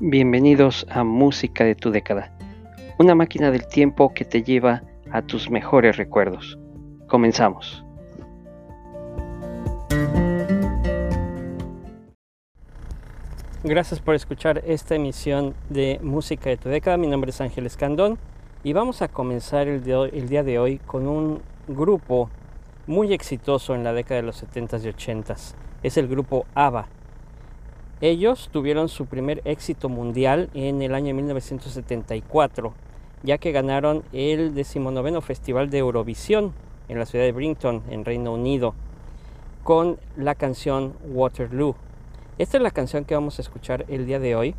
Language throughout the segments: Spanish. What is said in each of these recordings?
Bienvenidos a Música de tu década, una máquina del tiempo que te lleva a tus mejores recuerdos. Comenzamos. Gracias por escuchar esta emisión de Música de tu década. Mi nombre es Ángel Escandón y vamos a comenzar el, el día de hoy con un grupo muy exitoso en la década de los 70s y 80s. Es el grupo ABBA. Ellos tuvieron su primer éxito mundial en el año 1974, ya que ganaron el 19 Festival de Eurovisión en la ciudad de Brinton, en Reino Unido, con la canción Waterloo. Esta es la canción que vamos a escuchar el día de hoy,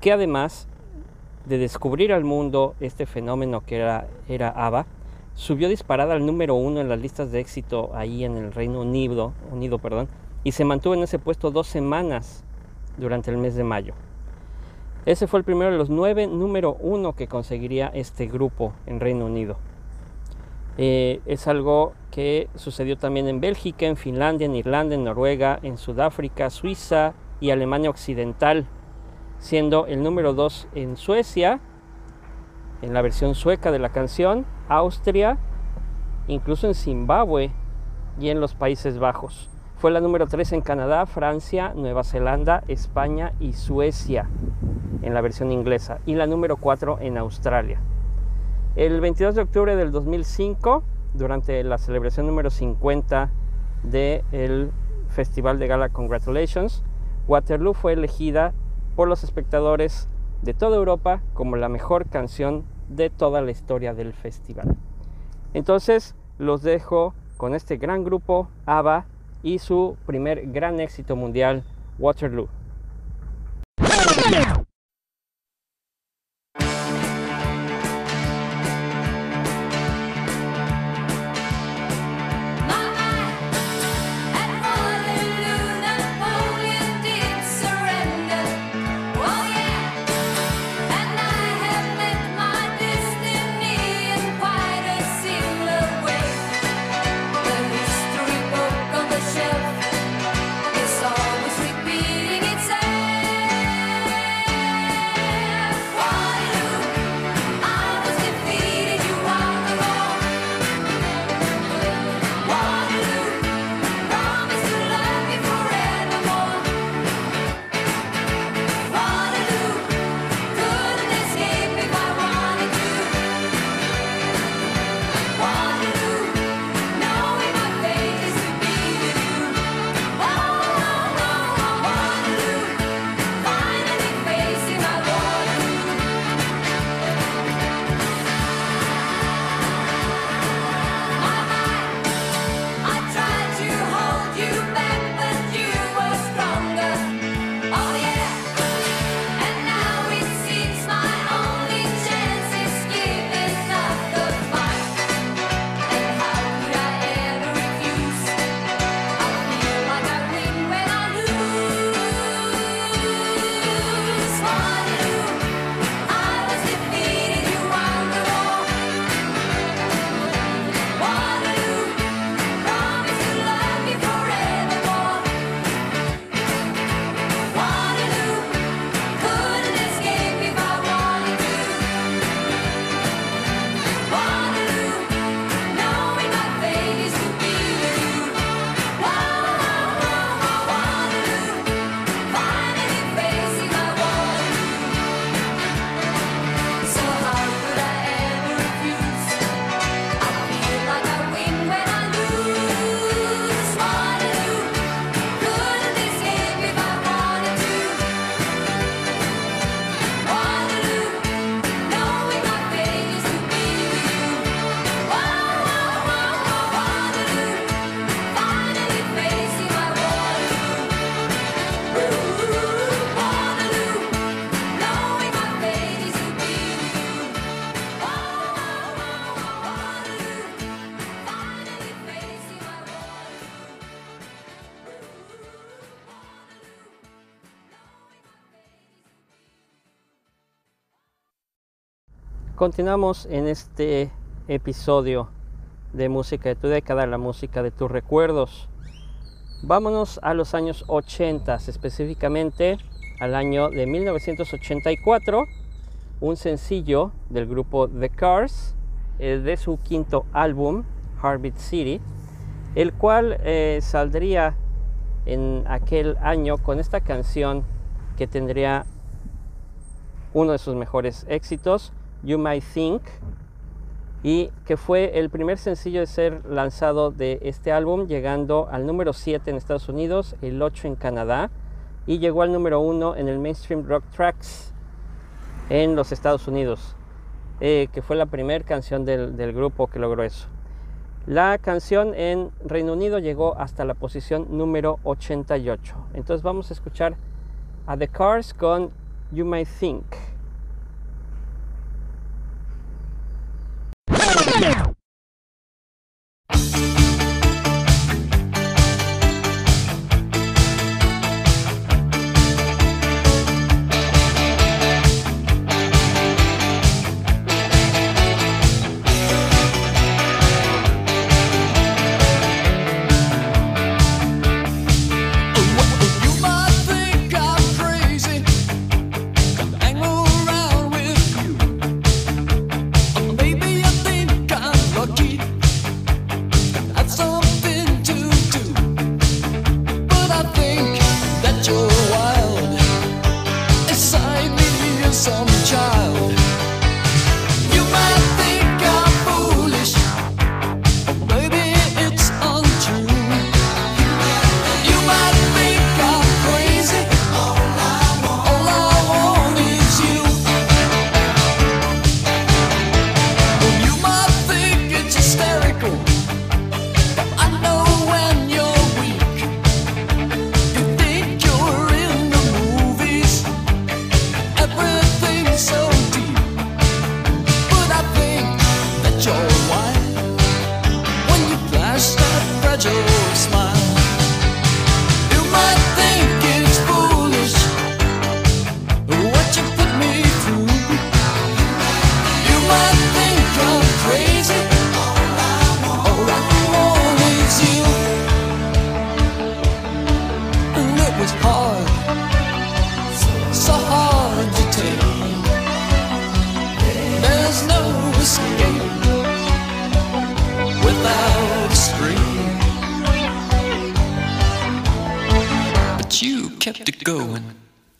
que además de descubrir al mundo este fenómeno que era, era ABBA, subió disparada al número uno en las listas de éxito ahí en el Reino Unido, Unido perdón, y se mantuvo en ese puesto dos semanas durante el mes de mayo. Ese fue el primero de los nueve número uno que conseguiría este grupo en Reino Unido. Eh, es algo que sucedió también en Bélgica, en Finlandia, en Irlanda, en Noruega, en Sudáfrica, Suiza y Alemania Occidental, siendo el número dos en Suecia, en la versión sueca de la canción, Austria, incluso en Zimbabue y en los Países Bajos. Fue la número 3 en Canadá, Francia, Nueva Zelanda, España y Suecia en la versión inglesa y la número 4 en Australia. El 22 de octubre del 2005, durante la celebración número 50 del Festival de Gala Congratulations, Waterloo fue elegida por los espectadores de toda Europa como la mejor canción de toda la historia del festival. Entonces los dejo con este gran grupo ABBA y su primer gran éxito mundial Waterloo. Continuamos en este episodio de música de tu década, la música de tus recuerdos. Vámonos a los años 80, específicamente al año de 1984, un sencillo del grupo The Cars eh, de su quinto álbum, Heartbeat City, el cual eh, saldría en aquel año con esta canción que tendría uno de sus mejores éxitos, You Might Think, y que fue el primer sencillo de ser lanzado de este álbum, llegando al número 7 en Estados Unidos, el 8 en Canadá, y llegó al número 1 en el Mainstream Rock Tracks en los Estados Unidos, eh, que fue la primera canción del, del grupo que logró eso. La canción en Reino Unido llegó hasta la posición número 88. Entonces vamos a escuchar a The Cars con You Might Think.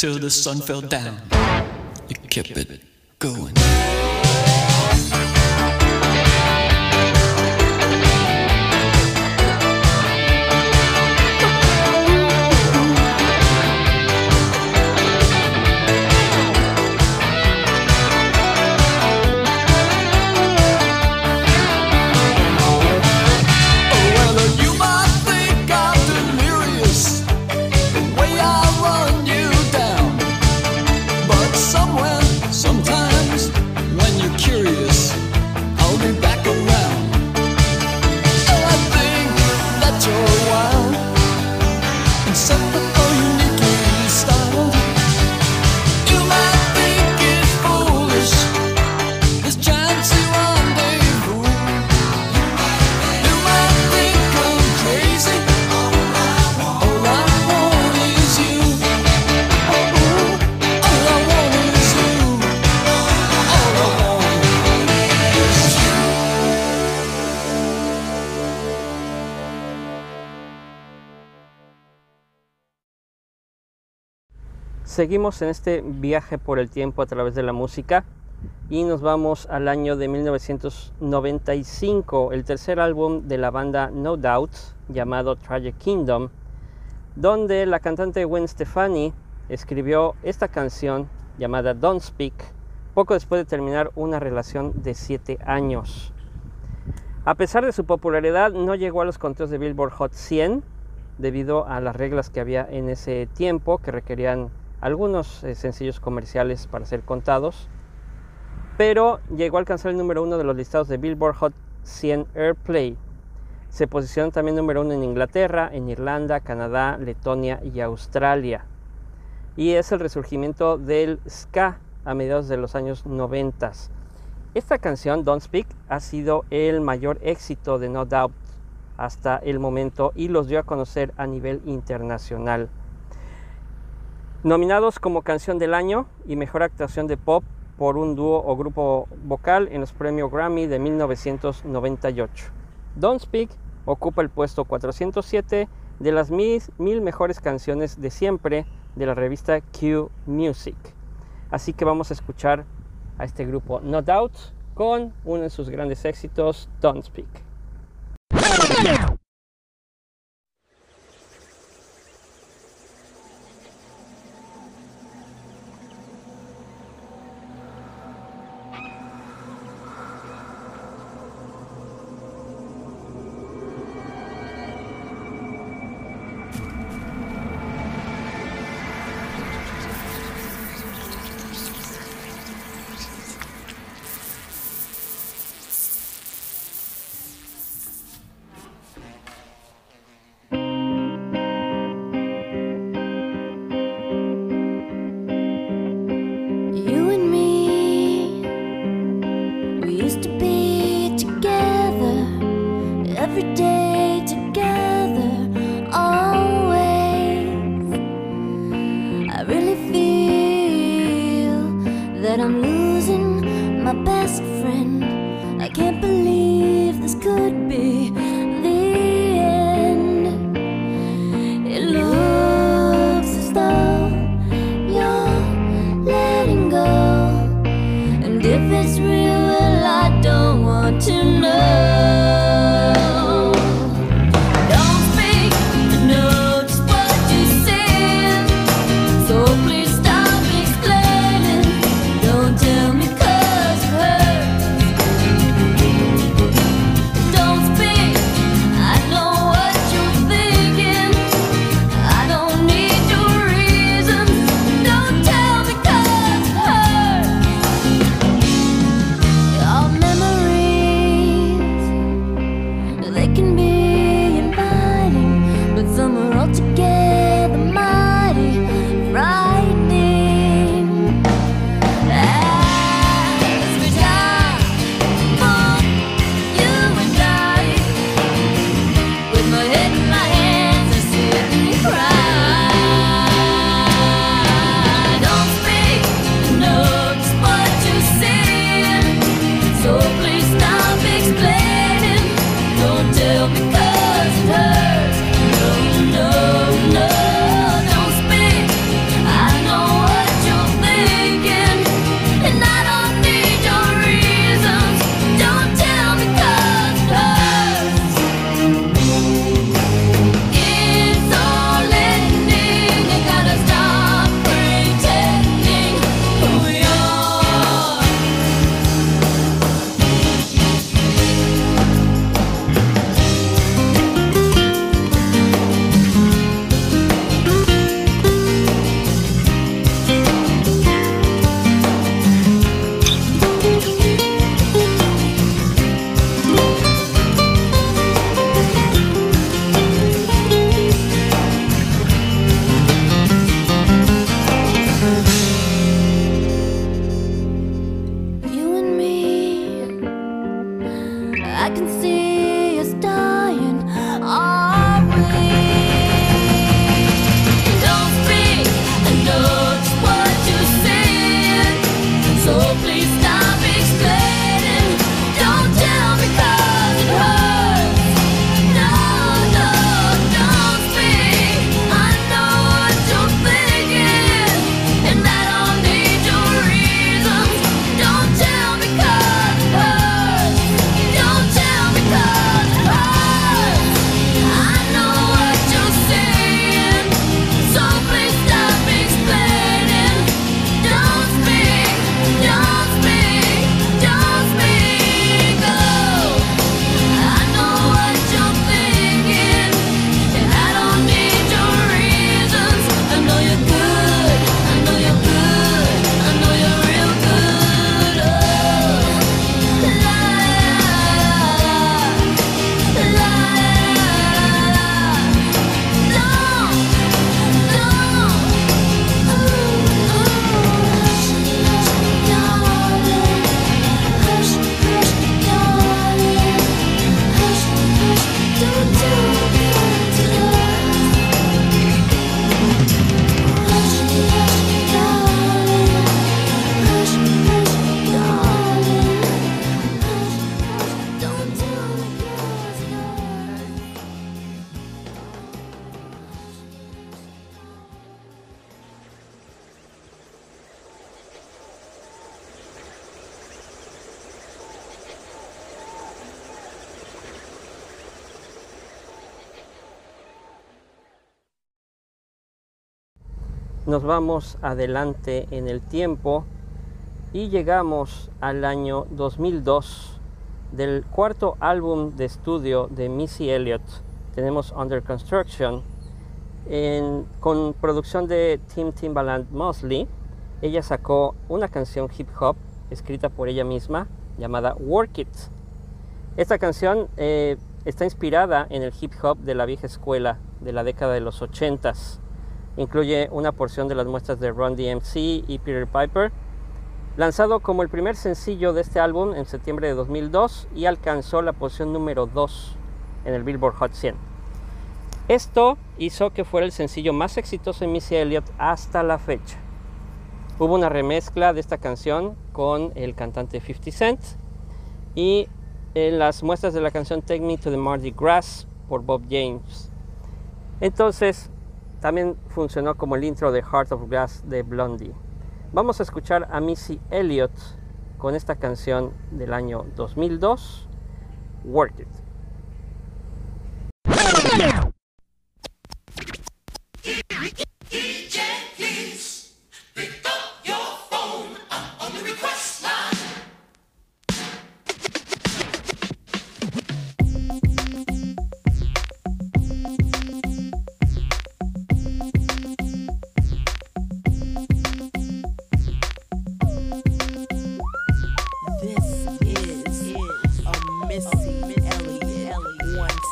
Till the sun fell down. You kept it going. Seguimos en este viaje por el tiempo a través de la música y nos vamos al año de 1995, el tercer álbum de la banda No Doubt llamado Tragic Kingdom, donde la cantante Gwen Stefani escribió esta canción llamada Don't Speak poco después de terminar una relación de 7 años. A pesar de su popularidad, no llegó a los conteos de Billboard Hot 100 debido a las reglas que había en ese tiempo que requerían algunos eh, sencillos comerciales para ser contados. Pero llegó a alcanzar el número uno de los listados de Billboard Hot 100 Airplay. Se posicionó también número uno en Inglaterra, en Irlanda, Canadá, Letonia y Australia. Y es el resurgimiento del ska a mediados de los años 90. Esta canción, Don't Speak, ha sido el mayor éxito de No Doubt hasta el momento y los dio a conocer a nivel internacional. Nominados como Canción del Año y Mejor Actuación de Pop por un dúo o grupo vocal en los premios Grammy de 1998. Don't Speak ocupa el puesto 407 de las mil, mil mejores canciones de siempre de la revista Q Music. Así que vamos a escuchar a este grupo No Doubt con uno de sus grandes éxitos, Don't Speak. Nos vamos adelante en el tiempo y llegamos al año 2002 del cuarto álbum de estudio de Missy Elliott. Tenemos Under Construction en- con producción de Tim Timbaland Mosley. Ella sacó una canción hip hop escrita por ella misma llamada Work It. Esta canción eh, está inspirada en el hip hop de la vieja escuela de la década de los 80s. Incluye una porción de las muestras de Run DMC y Peter Piper, lanzado como el primer sencillo de este álbum en septiembre de 2002 y alcanzó la posición número 2 en el Billboard Hot 100. Esto hizo que fuera el sencillo más exitoso de Missy Elliott hasta la fecha. Hubo una remezcla de esta canción con el cantante 50 Cent y en las muestras de la canción Take Me to the Mardi Gras por Bob James. Entonces, también funcionó como el intro de Heart of Glass de Blondie. Vamos a escuchar a Missy Elliott con esta canción del año 2002, Work It.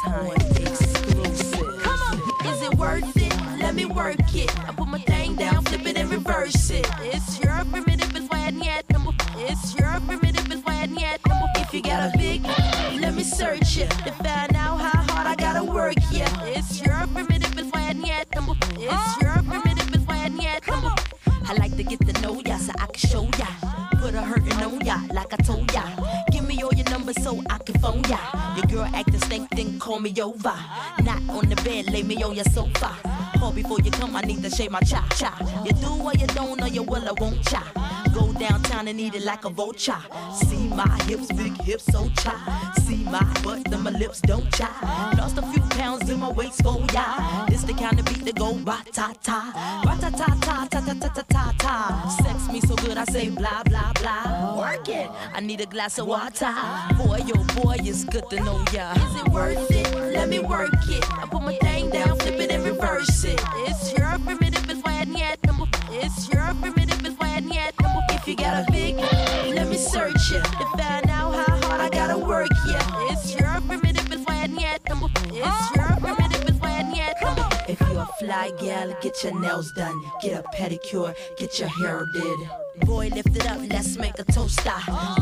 Time. Come on, is it worth it? Let me work it. I put my thing down, flip it and reverse it. It's your primitive is why yet number. It's your primitive is why yet number. If you got a big, let me search it to find out how hard I gotta work. Yeah, it's your primitive is why yet number. It's your primitive is why yet number. I like to get to know ya so I can show ya. Put a hurtin' on ya like I told ya. Give me all your numbers so I can phone ya. Your girl acting stink, then call me over. Not on the bed, lay me on your sofa. Call before you come, I need to shave my cha cha. You do or you don't, or you will I won't cha. Go downtown and eat it like a vulture. See my hips, big hips, so cha. See my butt, then my lips don't cha. Lost a few pounds in my waist, oh, go ya. This the kind of beat that go ra ta ta, ra ta ta ta ta ta ta ta ta ta. Sex me so good, I say blah blah blah. Work it. I need a glass of water. Boy, yo, boy, it's good to know ya. Is it worth it? Let me work it. I put my thing down, flip it and reverse it. It's your primitive is why yet number. It's your primitive you got a big, let me search it to find out how hard I gotta work. Yeah, it's your primitive is why yet. It's your primitive is why yet. If you're a fly gal, get your nails done, get a pedicure, get your hair did. Boy, lift it up, let's make a toaster.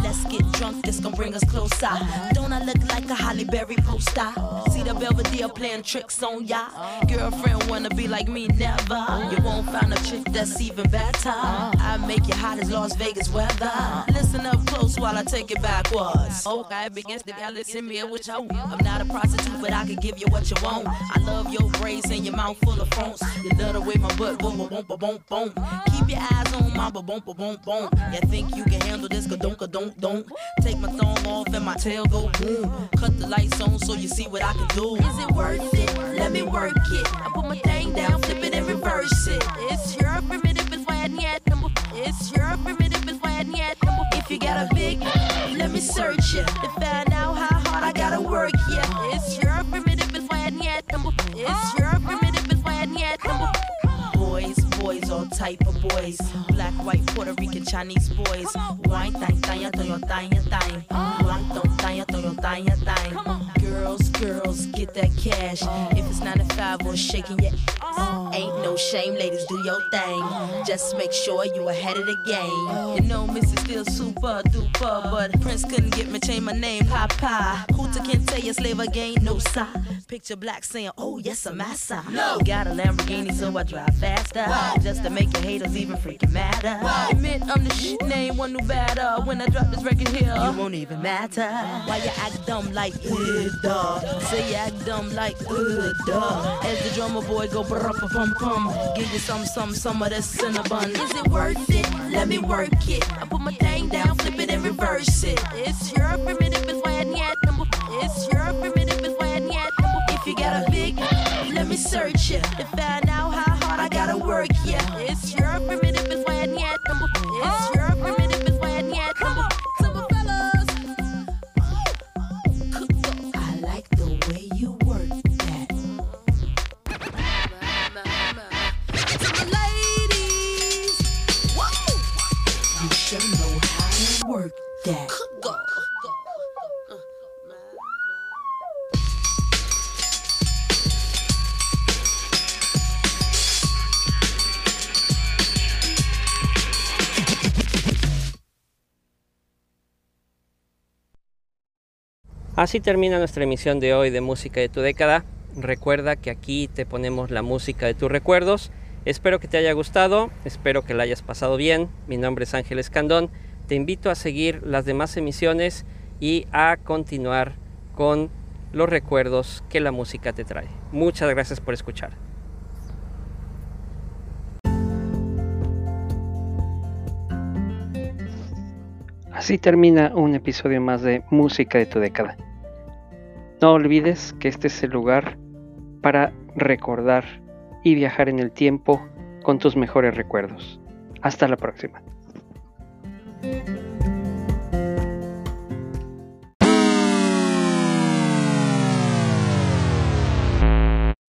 Let's get drunk, this gon' bring us closer. Don't I look like a Holly Berry poster? See the Belvedere playing tricks on ya. Girlfriend wanna be like me, never. You won't find a chick that's even better. I make you hot as Las Vegas weather. Listen up close while I take it backwards. Okay, begins to y'all listen me what you I'm not a prostitute, but I can give you what you want. I love your braids and your mouth full of phones. You love the way my butt boom, boom, boom, boom, boom. Keep your eyes on my boom, boom, boom, boom. You think you can handle this? Ka don't, don't, don't. Take my thumb off and my tail go boom. Cut the lights on so you see what I can do. Is it worth it? Let me work it. I put my thing down, flip it and reverse it. It's your primitive is why I yet number. It's your primitive is why I yet number. If you got a big, let me search it to find out how hard I gotta work. Yeah, it's your primitive is why I yet number. It's your type of boys. Black, white, Puerto Rican, Chinese boys. Wine, thang, thang, thang, thang, thang. Wine, thang, thang, thang, thang. Girls, girls, get that cash. If it's 9 to 5 or shaking your ass. Ain't no shame, ladies, do your thing. Just make sure you ahead of the game. You know, Missy still super duper, but Prince couldn't get me change my name, Papa. Hooter can't tell you slave again, no sign. Picture black saying, oh yes, I'm massa. No. Got a Lamborghini, so I drive faster. Just to make your haters even freaking madder. Admit I'm the shit name, one new batter. When I drop this record here, you won't even matter. Why you act dumb like, uh, duh. Say you act dumb like, uh, duh. As the drummer boy go, brr, pum, pum. Give you some, some, some of that cinnamon. Is it worth it? Let me work it. I put my thing down, flip it and reverse it. It's your primitive is why yet number. research it. To find out how hard I gotta work, yeah. It's Así termina nuestra emisión de hoy de Música de tu década. Recuerda que aquí te ponemos la música de tus recuerdos. Espero que te haya gustado, espero que la hayas pasado bien. Mi nombre es Ángel Escandón. Te invito a seguir las demás emisiones y a continuar con los recuerdos que la música te trae. Muchas gracias por escuchar. Así termina un episodio más de Música de tu década. No olvides que este es el lugar para recordar y viajar en el tiempo con tus mejores recuerdos. Hasta la próxima.